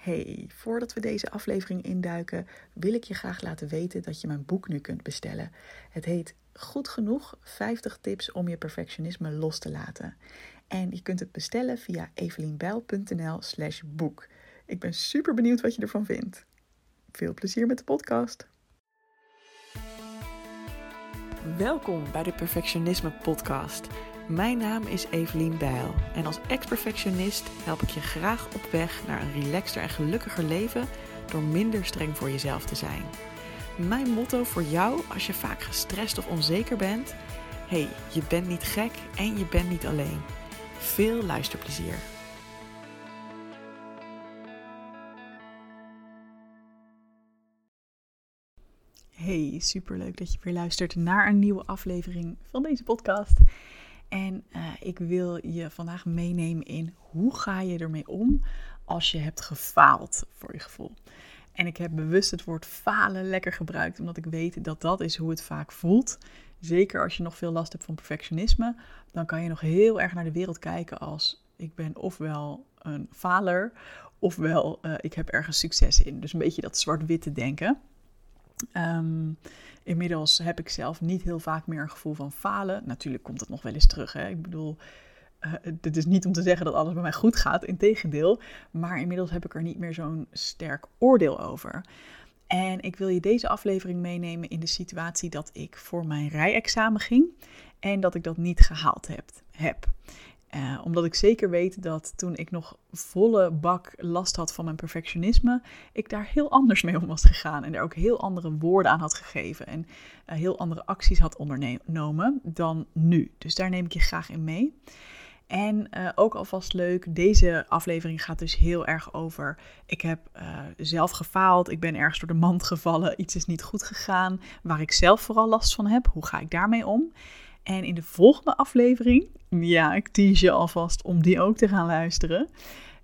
Hey, voordat we deze aflevering induiken, wil ik je graag laten weten dat je mijn boek nu kunt bestellen. Het heet Goed genoeg 50 tips om je perfectionisme los te laten. En je kunt het bestellen via evelienbijl.nl/slash boek. Ik ben super benieuwd wat je ervan vindt. Veel plezier met de podcast. Welkom bij de Perfectionisme Podcast. Mijn naam is Evelien Bijl en als ex-perfectionist help ik je graag op weg naar een relaxter en gelukkiger leven door minder streng voor jezelf te zijn. Mijn motto voor jou als je vaak gestrest of onzeker bent: hey, je bent niet gek en je bent niet alleen. Veel luisterplezier. Hey, superleuk dat je weer luistert naar een nieuwe aflevering van deze podcast. En uh, ik wil je vandaag meenemen in hoe ga je ermee om als je hebt gefaald voor je gevoel. En ik heb bewust het woord falen lekker gebruikt, omdat ik weet dat dat is hoe het vaak voelt. Zeker als je nog veel last hebt van perfectionisme, dan kan je nog heel erg naar de wereld kijken als ik ben ofwel een faler, ofwel uh, ik heb ergens succes in. Dus een beetje dat zwart-witte denken. Um, inmiddels heb ik zelf niet heel vaak meer een gevoel van falen. Natuurlijk komt het nog wel eens terug. Hè? Ik bedoel, uh, dit is niet om te zeggen dat alles bij mij goed gaat, integendeel. Maar inmiddels heb ik er niet meer zo'n sterk oordeel over. En ik wil je deze aflevering meenemen in de situatie dat ik voor mijn rijexamen ging en dat ik dat niet gehaald heb. heb. Uh, omdat ik zeker weet dat toen ik nog volle bak last had van mijn perfectionisme, ik daar heel anders mee om was gegaan. En er ook heel andere woorden aan had gegeven. En uh, heel andere acties had ondernomen dan nu. Dus daar neem ik je graag in mee. En uh, ook alvast leuk, deze aflevering gaat dus heel erg over. Ik heb zelf gefaald, ik ben ergens door de mand gevallen, iets is niet goed gegaan, waar ik zelf vooral last van heb. Hoe ga ik daarmee om? En in de volgende aflevering, ja, ik tease je alvast om die ook te gaan luisteren.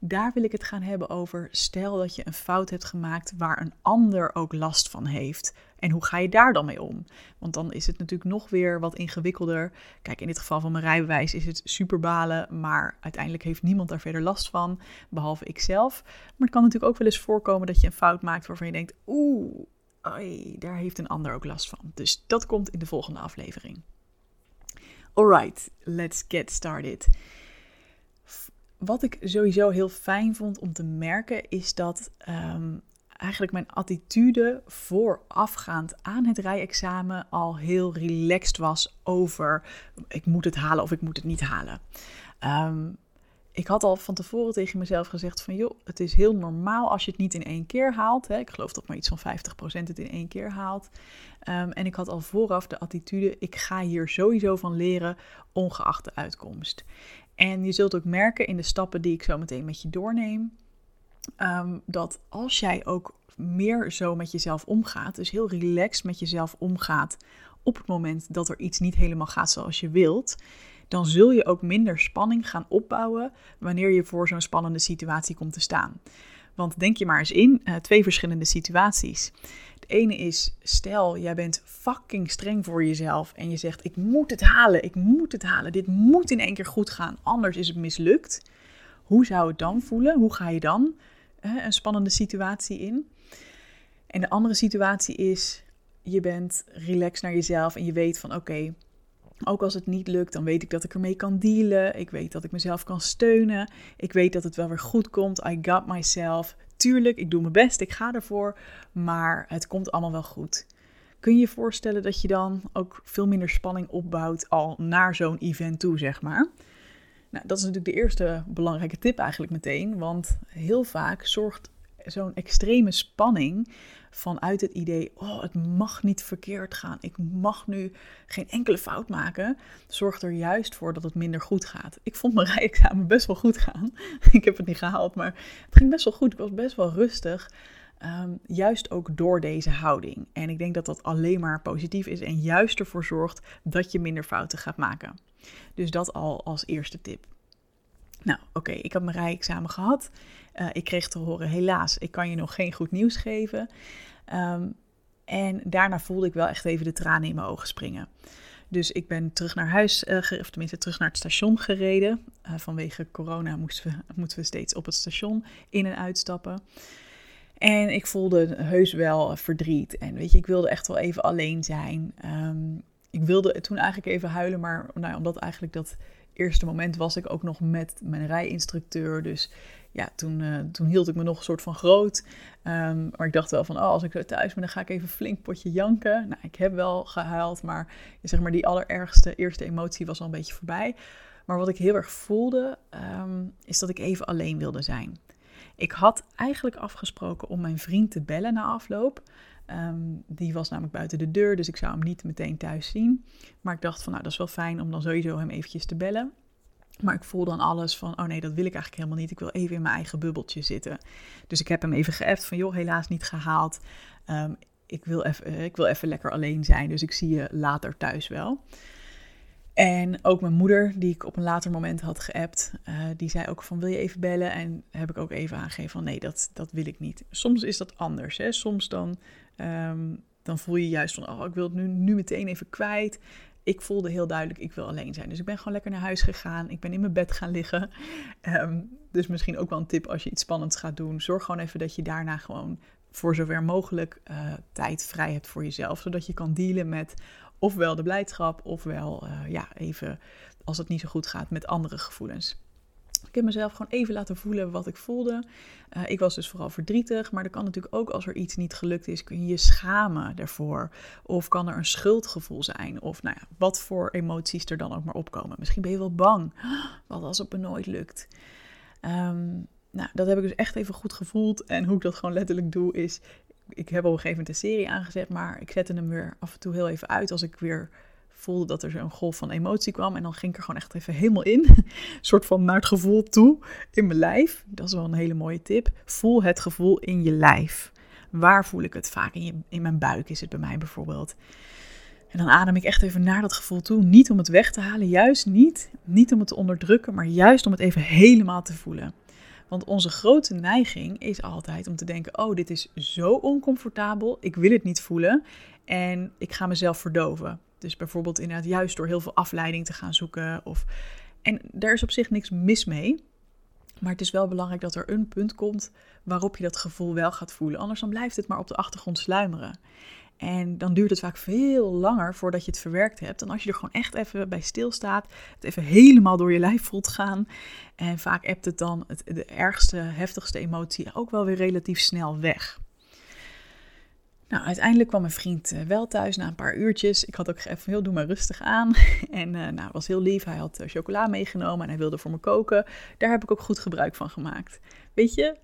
Daar wil ik het gaan hebben over stel dat je een fout hebt gemaakt waar een ander ook last van heeft. En hoe ga je daar dan mee om? Want dan is het natuurlijk nog weer wat ingewikkelder. Kijk, in dit geval van mijn rijbewijs is het super balen, maar uiteindelijk heeft niemand daar verder last van, behalve ikzelf. Maar het kan natuurlijk ook wel eens voorkomen dat je een fout maakt waarvan je denkt, oeh, daar heeft een ander ook last van. Dus dat komt in de volgende aflevering. Alright, let's get started. Wat ik sowieso heel fijn vond om te merken is dat um, eigenlijk mijn attitude voorafgaand aan het rijexamen al heel relaxed was over ik moet het halen of ik moet het niet halen. Um, ik had al van tevoren tegen mezelf gezegd van joh, het is heel normaal als je het niet in één keer haalt. Hè. Ik geloof dat maar iets van 50% het in één keer haalt. Um, en ik had al vooraf de attitude, ik ga hier sowieso van leren, ongeacht de uitkomst. En je zult ook merken in de stappen die ik zo meteen met je doorneem, um, dat als jij ook meer zo met jezelf omgaat, dus heel relaxed met jezelf omgaat op het moment dat er iets niet helemaal gaat zoals je wilt, dan zul je ook minder spanning gaan opbouwen wanneer je voor zo'n spannende situatie komt te staan. Want denk je maar eens in, uh, twee verschillende situaties. Het ene is, stel jij bent fucking streng voor jezelf en je zegt, ik moet het halen, ik moet het halen, dit moet in één keer goed gaan, anders is het mislukt. Hoe zou het dan voelen? Hoe ga je dan uh, een spannende situatie in? En de andere situatie is, je bent relaxed naar jezelf en je weet van oké, ook als het niet lukt, dan weet ik dat ik ermee kan dealen. Ik weet dat ik mezelf kan steunen. Ik weet dat het wel weer goed komt. I got myself. Tuurlijk, ik doe mijn best, ik ga ervoor. Maar het komt allemaal wel goed. Kun je je voorstellen dat je dan ook veel minder spanning opbouwt al naar zo'n event toe, zeg maar? Nou, dat is natuurlijk de eerste belangrijke tip eigenlijk meteen. Want heel vaak zorgt zo'n extreme spanning vanuit het idee, oh, het mag niet verkeerd gaan, ik mag nu geen enkele fout maken, zorgt er juist voor dat het minder goed gaat. Ik vond mijn rijexamen best wel goed gaan. ik heb het niet gehaald, maar het ging best wel goed. Ik was best wel rustig. Ehm, juist ook door deze houding. En ik denk dat dat alleen maar positief is en juist ervoor zorgt dat je minder fouten gaat maken. Dus dat al als eerste tip. Nou, oké, ik heb mijn rijexamen gehad. Uh, ik kreeg te horen, helaas, ik kan je nog geen goed nieuws geven. Um, en daarna voelde ik wel echt even de tranen in mijn ogen springen. Dus ik ben terug naar huis, uh, of tenminste terug naar het station gereden. Uh, vanwege corona moesten we, moeten we steeds op het station in en uitstappen. En ik voelde heus wel verdriet. En weet je, ik wilde echt wel even alleen zijn. Um, ik wilde toen eigenlijk even huilen, maar nou omdat eigenlijk dat eerste moment was ik ook nog met mijn rijinstructeur. Dus ja, toen, uh, toen hield ik me nog een soort van groot. Um, maar ik dacht wel van, oh, als ik zo thuis ben, dan ga ik even flink potje janken. Nou, ik heb wel gehuild, maar zeg maar die allerergste eerste emotie was al een beetje voorbij. Maar wat ik heel erg voelde, um, is dat ik even alleen wilde zijn. Ik had eigenlijk afgesproken om mijn vriend te bellen na afloop. Um, die was namelijk buiten de deur, dus ik zou hem niet meteen thuis zien. Maar ik dacht van, nou, dat is wel fijn om dan sowieso hem eventjes te bellen. Maar ik voel dan alles van, oh nee, dat wil ik eigenlijk helemaal niet. Ik wil even in mijn eigen bubbeltje zitten. Dus ik heb hem even geëft van, joh, helaas niet gehaald. Um, ik, wil even, ik wil even lekker alleen zijn, dus ik zie je later thuis wel. En ook mijn moeder, die ik op een later moment had geappt, uh, die zei ook van wil je even bellen? En heb ik ook even aangegeven van nee, dat, dat wil ik niet. Soms is dat anders. Hè? Soms dan, um, dan voel je juist van oh, ik wil het nu, nu meteen even kwijt. Ik voelde heel duidelijk, ik wil alleen zijn. Dus ik ben gewoon lekker naar huis gegaan. Ik ben in mijn bed gaan liggen. Um, dus misschien ook wel een tip als je iets spannends gaat doen. Zorg gewoon even dat je daarna gewoon voor zover mogelijk uh, tijd vrij hebt voor jezelf. Zodat je kan dealen met ofwel de blijdschap, ofwel uh, ja, even als het niet zo goed gaat met andere gevoelens. Ik heb mezelf gewoon even laten voelen wat ik voelde. Uh, ik was dus vooral verdrietig, maar er kan natuurlijk ook als er iets niet gelukt is, kun je je schamen daarvoor. Of kan er een schuldgevoel zijn. Of nou ja, wat voor emoties er dan ook maar opkomen. Misschien ben je wel bang. Wat als het me nooit lukt? Um, nou, dat heb ik dus echt even goed gevoeld. En hoe ik dat gewoon letterlijk doe, is ik heb op een gegeven moment een serie aangezet, maar ik zette hem weer af en toe heel even uit als ik weer voelde dat er zo'n golf van emotie kwam. En dan ging ik er gewoon echt even helemaal in. een soort van naar het gevoel toe in mijn lijf. Dat is wel een hele mooie tip. Voel het gevoel in je lijf. Waar voel ik het vaak? In, in mijn buik is het bij mij bijvoorbeeld. En dan adem ik echt even naar dat gevoel toe. Niet om het weg te halen, juist niet. Niet om het te onderdrukken, maar juist om het even helemaal te voelen. Want onze grote neiging is altijd om te denken: oh, dit is zo oncomfortabel, ik wil het niet voelen en ik ga mezelf verdoven. Dus bijvoorbeeld inderdaad juist door heel veel afleiding te gaan zoeken. Of... En daar is op zich niks mis mee. Maar het is wel belangrijk dat er een punt komt waarop je dat gevoel wel gaat voelen. Anders dan blijft het maar op de achtergrond sluimeren. En dan duurt het vaak veel langer voordat je het verwerkt hebt. Dan als je er gewoon echt even bij stilstaat, het even helemaal door je lijf voelt gaan. En vaak hebt het dan het, de ergste, heftigste emotie ook wel weer relatief snel weg. Nou, uiteindelijk kwam mijn vriend eh, wel thuis na een paar uurtjes. Ik had ook even heel doe maar rustig aan. En uh, nou, was heel lief. Hij had uh, chocola meegenomen en hij wilde voor me koken. Daar heb ik ook goed gebruik van gemaakt. Weet je,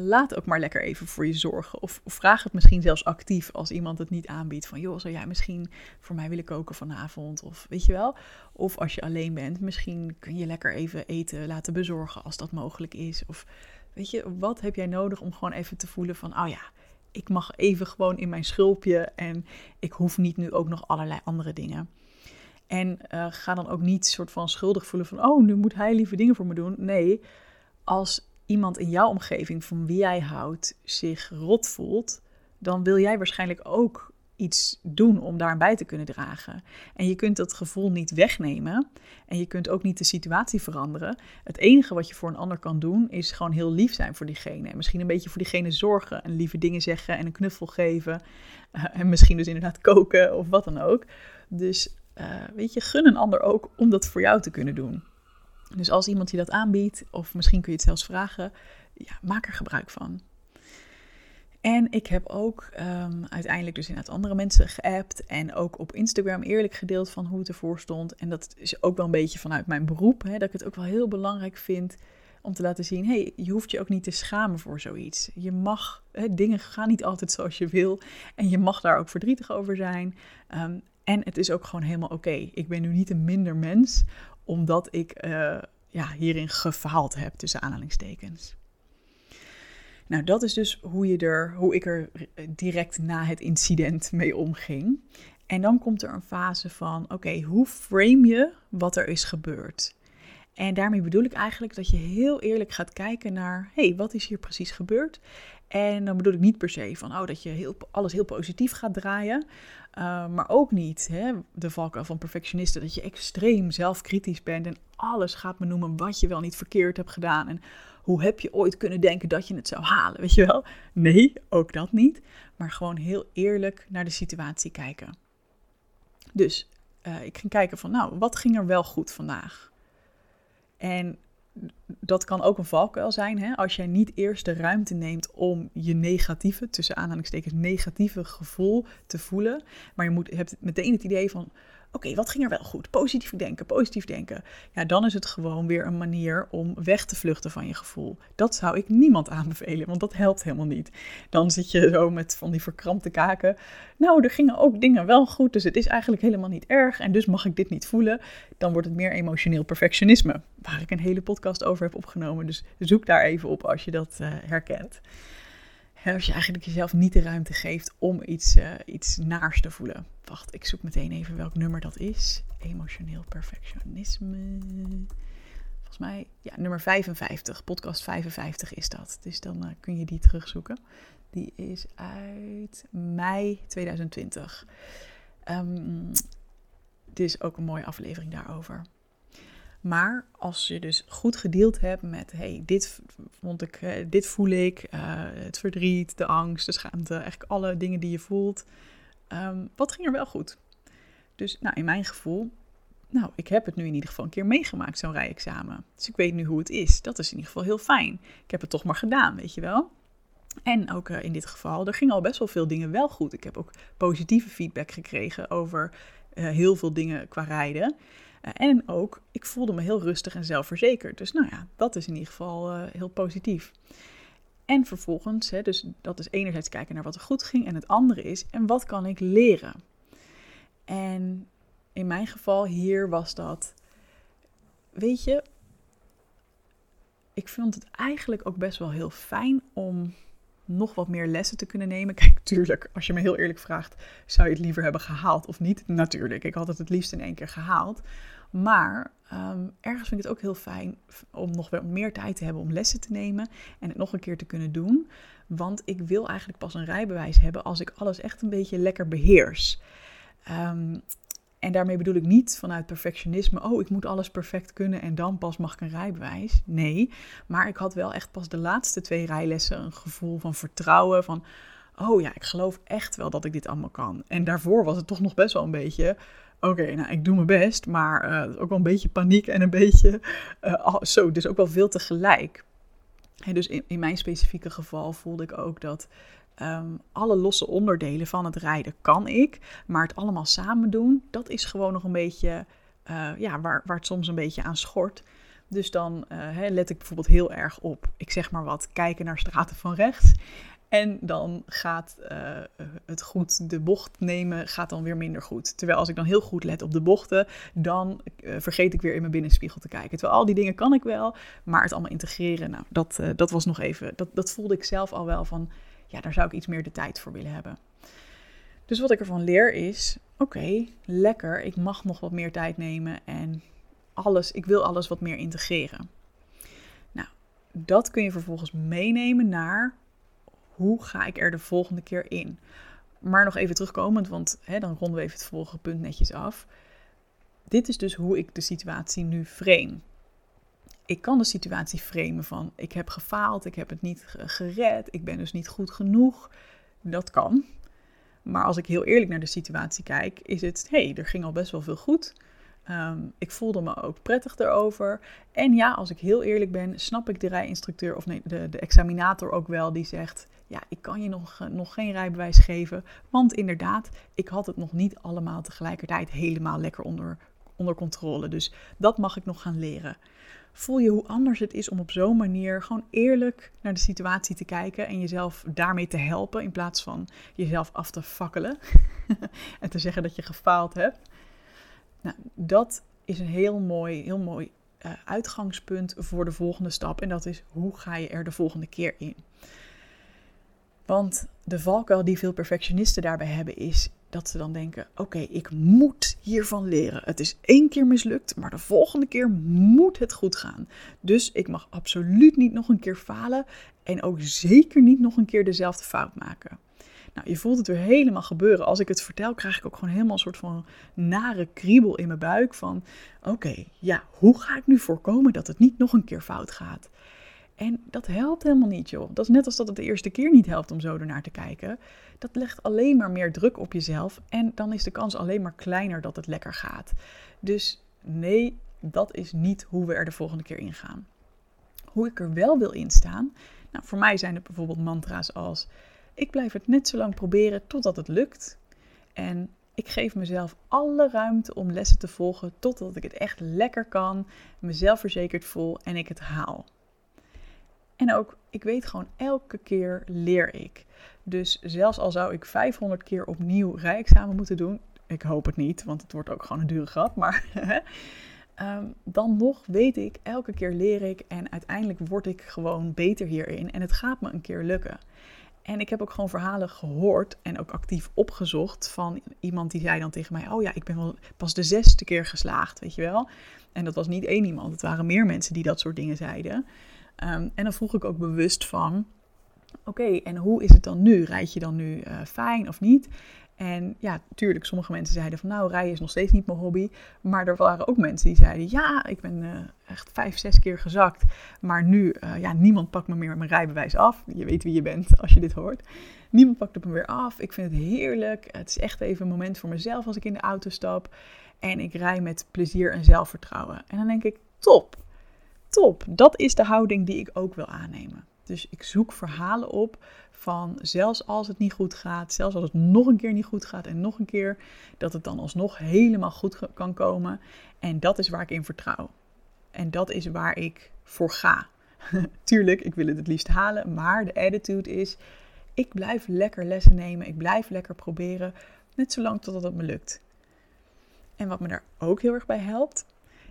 laat ook maar lekker even voor je zorgen. Of, of, vraag het misschien zelfs actief als iemand het niet aanbiedt. Van joh, zou jij misschien voor mij willen koken vanavond? Of weet je wel? Of als je alleen bent, misschien kun je lekker even eten laten bezorgen als dat mogelijk is. Of weet je, wat heb jij nodig om gewoon even te voelen van, oh ja, ik mag even gewoon in mijn schulpje en ik hoef niet nu ook nog allerlei andere dingen. En uh, ga dan ook niet soort van schuldig voelen van, oh, nu moet hij lieve dingen voor me doen. Nee, als iemand in jouw omgeving van wie jij houdt zich rot voelt, dan wil jij waarschijnlijk ook iets doen om daar bij te kunnen dragen. En je kunt dat gevoel niet wegnemen en je kunt ook niet de situatie veranderen. Het enige wat je voor een ander kan doen is gewoon heel lief zijn voor diegene. En misschien een beetje voor diegene zorgen en lieve dingen zeggen en een knuffel geven. Uh, en misschien dus inderdaad koken of wat dan ook. Dus uh, weet je, gun een ander ook om dat voor jou te kunnen doen. Dus als iemand je dat aanbiedt, of misschien kun je het zelfs vragen, ja, maak er gebruik van. En ik heb ook um, uiteindelijk dus inderdaad andere mensen geappt en ook op Instagram eerlijk gedeeld van hoe het ervoor stond. En dat is ook wel een beetje vanuit mijn beroep, hè, dat ik het ook wel heel belangrijk vind om te laten zien, hey, je hoeft je ook niet te schamen voor zoiets. Je mag, hè, dingen gaan niet altijd zoals je wil en je mag daar ook verdrietig over zijn. Um, en het is ook gewoon helemaal oké. Ik ben nu niet een minder mens omdat ik uh, ja, hierin gefaald heb, tussen aanhalingstekens. Nou, dat is dus hoe, je er, hoe ik er direct na het incident mee omging. En dan komt er een fase van: oké, hoe frame je wat er is gebeurd? En daarmee bedoel ik eigenlijk dat je heel eerlijk gaat kijken naar, hé, hey, wat is hier precies gebeurd? En dan bedoel ik niet per se van, oh, dat je heel, alles heel positief gaat draaien. Uh, maar ook niet hè, de valkuil van perfectionisten, dat je extreem zelfkritisch bent en alles gaat benoemen wat je wel niet verkeerd hebt gedaan. En hoe heb je ooit kunnen denken dat je het zou halen, weet je wel? Nee, ook dat niet. Maar gewoon heel eerlijk naar de situatie kijken. Dus uh, ik ging kijken van, nou, wat ging er wel goed vandaag? En dat kan ook een valkuil zijn, hè? als jij niet eerst de ruimte neemt om je negatieve, tussen aanhalingstekens negatieve gevoel te voelen, maar je moet, hebt meteen het idee van, Oké, wat ging er wel goed? Positief denken, positief denken. Ja, dan is het gewoon weer een manier om weg te vluchten van je gevoel. Dat zou ik niemand aanbevelen, want dat helpt helemaal niet. Dan zit je zo met van die verkrampte kaken. Nou, er gingen ook dingen wel goed, dus het is eigenlijk helemaal niet erg en dus mag ik dit niet voelen. Dan wordt het meer emotioneel perfectionisme, waar ik een hele podcast over heb opgenomen. Dus zoek daar even op als je dat uh, herkent als je eigenlijk jezelf niet de ruimte geeft om iets, uh, iets naars te voelen. Wacht, ik zoek meteen even welk nummer dat is. Emotioneel perfectionisme. Volgens mij, ja, nummer 55. Podcast 55 is dat. Dus dan uh, kun je die terugzoeken. Die is uit mei 2020. Um, dit is ook een mooie aflevering daarover. Maar als je dus goed gedeeld hebt met, hey, dit vond ik, eh, dit voel ik, uh, het verdriet, de angst, de schaamte, eigenlijk alle dingen die je voelt. Um, wat ging er wel goed? Dus nou, in mijn gevoel, nou, ik heb het nu in ieder geval een keer meegemaakt, zo'n rijexamen. Dus ik weet nu hoe het is. Dat is in ieder geval heel fijn. Ik heb het toch maar gedaan, weet je wel. En ook uh, in dit geval, er gingen al best wel veel dingen wel goed. Ik heb ook positieve feedback gekregen over heel veel dingen qua rijden. Eh, en ook, ik voelde me heel rustig en zelfverzekerd. Dus nou ja, dat is in ieder geval uh, heel positief. En vervolgens, hè, dus dat is enerzijds kijken naar wat er goed ging. En het andere is, en wat kan ik leren? En in mijn geval hier was dat, weet je, ik vond het eigenlijk ook best wel heel fijn om nog wat meer lessen te kunnen nemen. Kijk, tuurlijk, als je me heel eerlijk vraagt, zou je het liever hebben gehaald of niet? Natuurlijk, ik had het het liefst in één keer gehaald. Maar um, ergens vind ik het ook heel fijn om nog wel meer tijd te hebben om lessen te nemen en het nog een keer te kunnen doen. Want ik wil eigenlijk pas een rijbewijs hebben als ik alles echt een beetje lekker beheers. Um, en daarmee bedoel ik niet vanuit perfectionisme, oh ik moet alles perfect kunnen en dan pas mag ik een rijbewijs. Nee, maar ik had wel echt pas de laatste twee rijlessen een gevoel van vertrouwen, van oh ja, ik geloof echt wel dat ik dit allemaal kan. En daarvoor was het toch nog best wel een beetje, oké, nou ik doe mijn best, maar uh, ook wel een beetje paniek en een beetje, uh, zo, dus ook wel veel tegelijk. En dus in mijn specifieke geval voelde ik ook dat um, alle losse onderdelen van het rijden kan ik, maar het allemaal samen doen, dat is gewoon nog een beetje, uh, ja, waar, waar het soms een beetje aan schort. Dus dan uh, let ik bijvoorbeeld heel erg op, ik zeg maar wat, kijken naar straten van rechts. En dan gaat uh, het goed, de bocht nemen gaat dan weer minder goed. Terwijl als ik dan heel goed let op de bochten, dan vergeet ik weer in mijn binnenspiegel te kijken. Terwijl al die dingen kan ik wel, maar het allemaal integreren, nou, dat, dat was nog even, dat, dat voelde ik zelf al wel van, ja, daar zou ik iets meer de tijd voor willen hebben. Dus wat ik ervan leer is, oké, lekker, ik mag nog wat meer tijd nemen en alles, ik wil alles wat meer integreren. Nou, dat kun je vervolgens meenemen naar hoe ga ik er de volgende keer in? Maar nog even terugkomend, want hè, dan ronden we even het volgende punt netjes af. Dit is dus hoe ik de situatie nu frame. Ik kan de situatie framen van ik heb gefaald, ik heb het niet gered, ik ben dus niet goed genoeg. Dat kan. Maar als ik heel eerlijk naar de situatie kijk, is het, hé, hey, er ging al best wel veel goed. Um, ik voelde me ook prettig erover. En ja, als ik heel eerlijk ben, snap ik de rijinstructeur of nee, de, de examinator ook wel die zegt: Ja, ik kan je nog, nog geen rijbewijs geven. Want inderdaad, ik had het nog niet allemaal tegelijkertijd helemaal lekker onder, onder controle. Dus dat mag ik nog gaan leren. Voel je hoe anders het is om op zo'n manier gewoon eerlijk naar de situatie te kijken en jezelf daarmee te helpen in plaats van jezelf af te fakkelen en te zeggen dat je gefaald hebt. Nou, dat is een heel mooi, heel mooi uh, uitgangspunt voor de volgende stap. En dat is hoe ga je er de volgende keer in? Want de valkuil die veel perfectionisten daarbij hebben is dat ze dan denken: oké, ik moet hiervan leren. Het is één keer mislukt, maar de volgende keer moet het goed gaan. Dus ik mag absoluut niet nog een keer falen en ook zeker niet nog een keer dezelfde fout maken. Nou, je voelt het weer helemaal gebeuren. Als ik het vertel, krijg ik ook gewoon helemaal een soort van nare kriebel in mijn buik. Van oké, ja, hoe ga ik nu voorkomen dat het niet nog een keer fout gaat? En dat helpt helemaal niet, joh. Dat is net als dat het de eerste keer niet helpt om zo ernaar te kijken. Dat legt alleen maar meer druk op jezelf. En dan is de kans alleen maar kleiner dat het lekker gaat. Dus nee, dat is niet hoe we er de volgende keer in gaan. Hoe ik er wel wil instaan. Nou, voor mij zijn het bijvoorbeeld mantra's als: ik blijf het net zo lang proberen totdat het lukt. En ik geef mezelf alle ruimte om lessen te volgen totdat ik het echt lekker kan, mezelf verzekerd voel en ik het haal. En ook, ik weet gewoon, elke keer leer ik. Dus zelfs al zou ik 500 keer opnieuw rijexamen moeten doen, ik hoop het niet, want het wordt ook gewoon een dure grap, maar ehm, dan nog weet ik, elke keer leer ik en uiteindelijk word ik gewoon beter hierin en het gaat me een keer lukken. En ik heb ook gewoon verhalen gehoord en ook actief opgezocht van iemand die zei dan tegen mij: Oh ja, ik ben wel pas de zesde keer geslaagd, weet je wel. En dat was niet één iemand, het waren meer mensen die dat soort dingen zeiden. Ehm, en dan vroeg ik ook bewust van: Oké, en hoe is het dan nu? Rijd je dan nu uh, fijn of niet? En ja, natuurlijk, sommige mensen zeiden van nou, rijden is nog steeds niet mijn hobby. Maar er waren ook mensen die zeiden, ja, ik ben uh, echt vijf, zes keer gezakt. Maar nu, uh, ja, niemand pakt me meer mijn rijbewijs af. Je weet wie je bent als je dit hoort. Niemand pakt het me weer af. Ik vind het heerlijk. Het is echt even een moment voor mezelf als ik in de auto stap. En ik rij met plezier en zelfvertrouwen. En dan denk ik, top, top. Dat is de houding die ik ook wil aannemen. Dus ik zoek verhalen op van zelfs als het niet goed gaat, zelfs als het nog een keer niet goed gaat en nog een keer, dat het dan alsnog helemaal goed kan komen. En dat is waar ik in vertrouw. En dat is waar ik voor ga. Tuurlijk, ik wil het het liefst halen, maar de attitude is: ik blijf lekker lessen nemen, ik blijf lekker proberen, net zolang totdat het me lukt. En wat me daar ook heel erg bij helpt,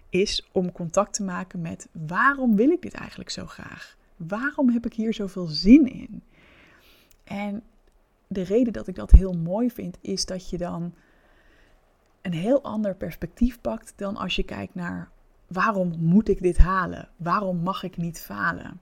is om contact te maken met waarom wil ik dit eigenlijk zo graag? Waarom heb ik hier zoveel zin in? En de reden dat ik dat heel mooi vind, is dat je dan een heel ander perspectief pakt dan als je kijkt naar waarom moet ik dit halen? Waarom mag ik niet falen?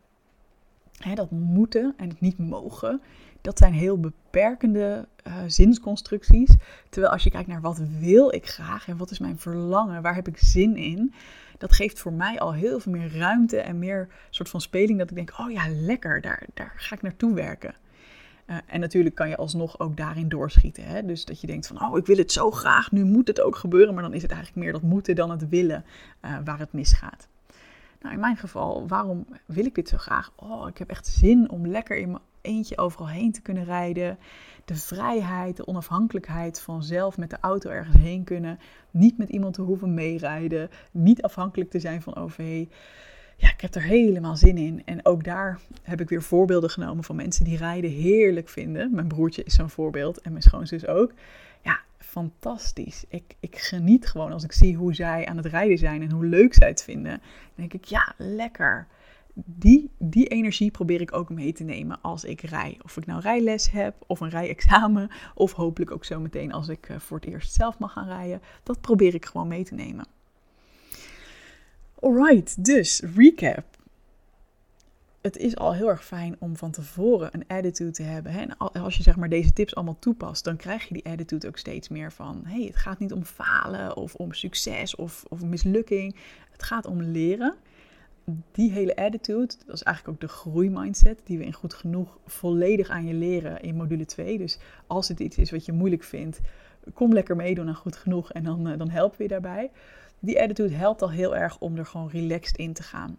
dat moeten en het niet mogen, dat zijn heel beperkende uh, zinsconstructies. Terwijl als je kijkt naar wat wil ik graag en wat is mijn verlangen, waar heb ik zin in, dat geeft voor mij al heel veel meer ruimte en meer soort van speling dat ik denk, oh ja, lekker, daar, daar ga ik naartoe werken. Uh, en natuurlijk kan je alsnog ook daarin doorschieten. Hè? Dus dat je denkt van, oh, ik wil het zo graag, nu moet het ook gebeuren. Maar dan is het eigenlijk meer dat moeten dan het willen uh, waar het misgaat. Nou, in mijn geval, waarom wil ik dit zo graag? Oh, ik heb echt zin om lekker in mijn eentje overal heen te kunnen rijden. De vrijheid, de onafhankelijkheid van zelf met de auto ergens heen kunnen. Niet met iemand te hoeven meerijden. Niet afhankelijk te zijn van OV ja, ik heb er helemaal zin in. En ook daar heb ik weer voorbeelden genomen van mensen die rijden heerlijk vinden. Mijn broertje is zo'n voorbeeld en mijn schoonzus ook. Ja, fantastisch. Ik, ik geniet gewoon als ik zie hoe zij aan het rijden zijn en hoe leuk zij het vinden. Denk ik, ja, lekker. Die, die energie probeer ik ook mee te nemen als ik rij. Of ik nou rijles heb of een rijexamen. Of hopelijk ook zo meteen als ik eh, voor het eerst zelf mag gaan rijden. Dat probeer ik gewoon mee te nemen. Alright, dus recap. Het is al heel erg fijn om van tevoren een attitude te hebben. Hè? En als je zeg maar deze tips allemaal toepast, dan krijg je die attitude ook steeds meer van: hey, het gaat niet om falen of om succes of, of mislukking. Het gaat om leren. Die hele attitude, dat is eigenlijk ook de groeimindset die we in goed genoeg volledig aan je leren in module 2. Dus als het iets is wat je moeilijk vindt, kom lekker meedoen aan goed genoeg en dan, eh, dan helpen we je daarbij die attitude helpt al heel erg om er gewoon relaxed in te gaan.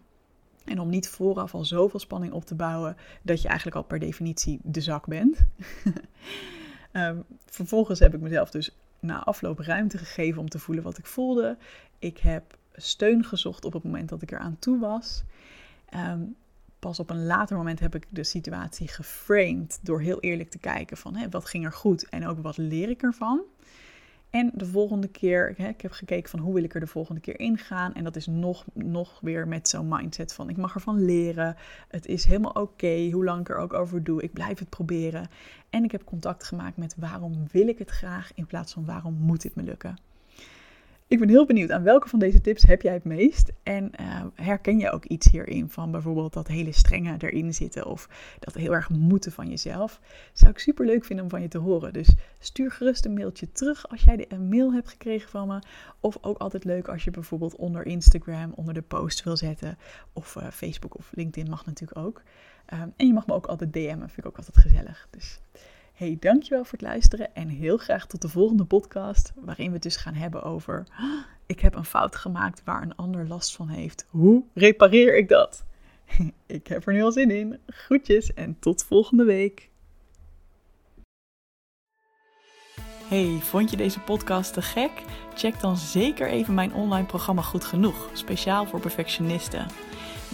En om niet vooraf al zoveel spanning op te bouwen dat je eigenlijk al per definitie de zak bent. um, vervolgens heb ik mezelf dus na afloop ruimte gegeven om te voelen wat ik voelde. Ik heb steun gezocht op het moment dat ik eraan toe was. Um, pas op een later moment heb ik de situatie geframed door heel eerlijk te kijken van wat ging er goed en ook wat leer ik ervan. En de volgende keer, hè, ik heb gekeken van hoe wil ik er de volgende keer ingaan. En dat is nog, nog weer met zo'n mindset van ik mag ervan leren. Het is helemaal oké, hoe lang ik er ook over doe. Ik blijf het proberen. En ik heb contact gemaakt met waarom wil ik het graag in plaats van waarom moet dit me lukken. Ik ben heel benieuwd aan welke van deze tips heb jij het meest? En uh, herken je ook iets hierin van bijvoorbeeld dat hele strenge erin zitten of dat heel erg moeten van jezelf? Zou ik super leuk vinden om van je te horen. Dus stuur gerust een mailtje terug als jij een mail hebt gekregen van me. Of ook altijd leuk als je bijvoorbeeld onder Instagram onder de post wil zetten. Of uh, Facebook of LinkedIn mag natuurlijk ook. Um, en je mag me ook altijd DM'en, vind ik ook altijd gezellig. Dus Hey, dankjewel voor het luisteren en heel graag tot de volgende podcast, waarin we het dus gaan hebben over: ik heb een fout gemaakt waar een ander last van heeft. Hoe repareer ik dat? ik heb er nu al zin in. Groetjes en tot volgende week. Hey, vond je deze podcast te gek? Check dan zeker even mijn online programma Goed Genoeg, speciaal voor perfectionisten.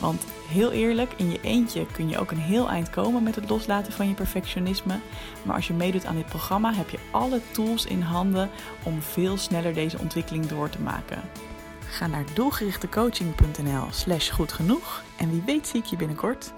Want heel eerlijk, in je eentje kun je ook een heel eind komen met het loslaten van je perfectionisme. Maar als je meedoet aan dit programma, heb je alle tools in handen om veel sneller deze ontwikkeling door te maken. Ga naar doelgerichtecoaching.nl/slash goed genoeg en wie weet zie ik je binnenkort.